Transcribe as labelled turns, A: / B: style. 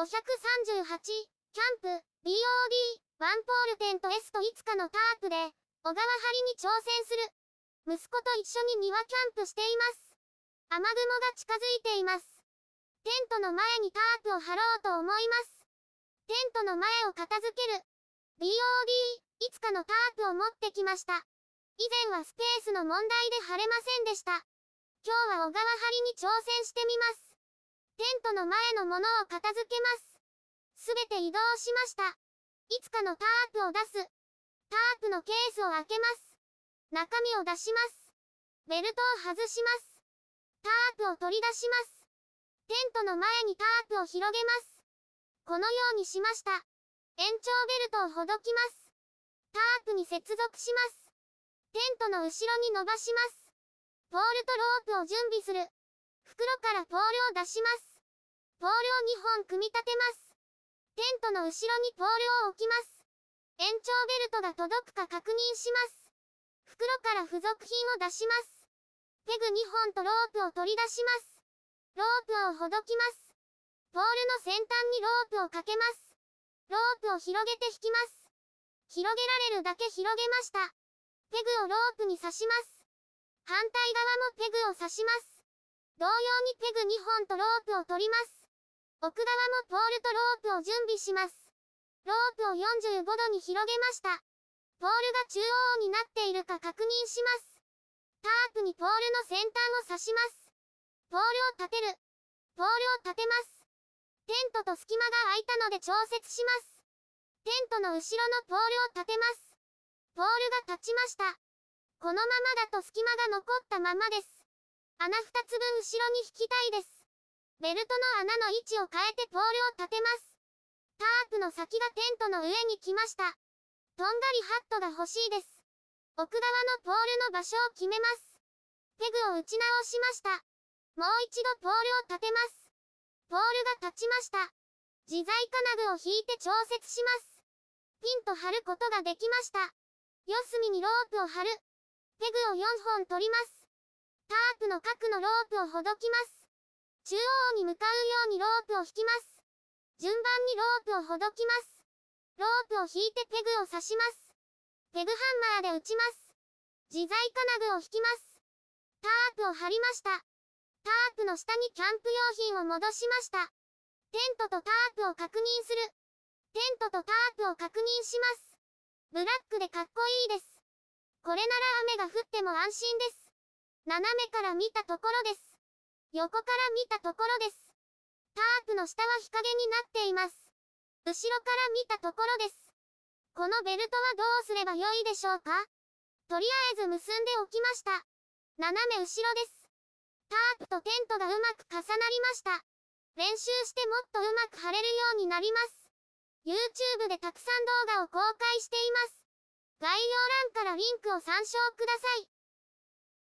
A: 538、キャンプ、BOD、ワンポールテント S といつかのタープで、小川張りに挑戦する。息子と一緒に庭キャンプしています。雨雲が近づいています。テントの前にタープを張ろうと思います。テントの前を片付ける。BOD、いつかのタープを持ってきました。以前はスペースの問題で晴れませんでした。今日は小川張りに挑戦してみます。テントの前のものを片付けます。すべて移動しました。いつかのタープを出す。タープのケースを開けます。中身を出します。ベルトを外します。タープを取り出します。テントの前にタープを広げます。このようにしました。延長ベルトをほどきます。タープに接続します。テントの後ろに伸ばします。ポールとロープを準備する。袋からポールを出します。ポールを2本組み立てます。テントの後ろにポールを置きます。延長ベルトが届くか確認します。袋から付属品を出します。ペグ2本とロープを取り出します。ロープをほどきます。ポールの先端にロープをかけます。ロープを広げて引きます。広げられるだけ広げました。ペグをロープに刺します。反対側もペグを刺します。同様にペグ2本とロープを取ります。奥側もポールとロープを準備します。ロープを45度に広げました。ポールが中央になっているか確認します。タープにポールの先端を刺します。ポールを立てる。ポールを立てます。テントと隙間が空いたので調節します。テントの後ろのポールを立てます。ポールが立ちました。このままだと隙間が残ったままです。穴2つ分後ろに引きたいです。ベルトの穴の位置を変えてポールを立てます。タープの先がテントの上に来ました。とんがりハットが欲しいです。奥側のポールの場所を決めます。ペグを打ち直しました。もう一度ポールを立てます。ポールが立ちました。自在金具を引いて調節します。ピンと張ることができました。四隅にロープを張る。ペグを4本取ります。タープの角のロープをほどきます。中央に向かうようにロープを引きます。順番にロープをほどきます。ロープを引いてペグを刺します。ペグハンマーで打ちます。自在金具を引きます。タープを張りました。タープの下にキャンプ用品を戻しました。テントとタープを確認する。テントとタープを確認します。ブラックでかっこいいです。これなら雨が降っても安心です。斜めから見たところです。横から見たところです。タープの下は日陰になっています。後ろから見たところです。このベルトはどうすればよいでしょうか？とりあえず結んでおきました。斜め後ろです。タープとテントがうまく重なりました。練習してもっとうまく貼れるようになります。YouTube でたくさん動画を公開しています。概要欄からリンクを参照ください。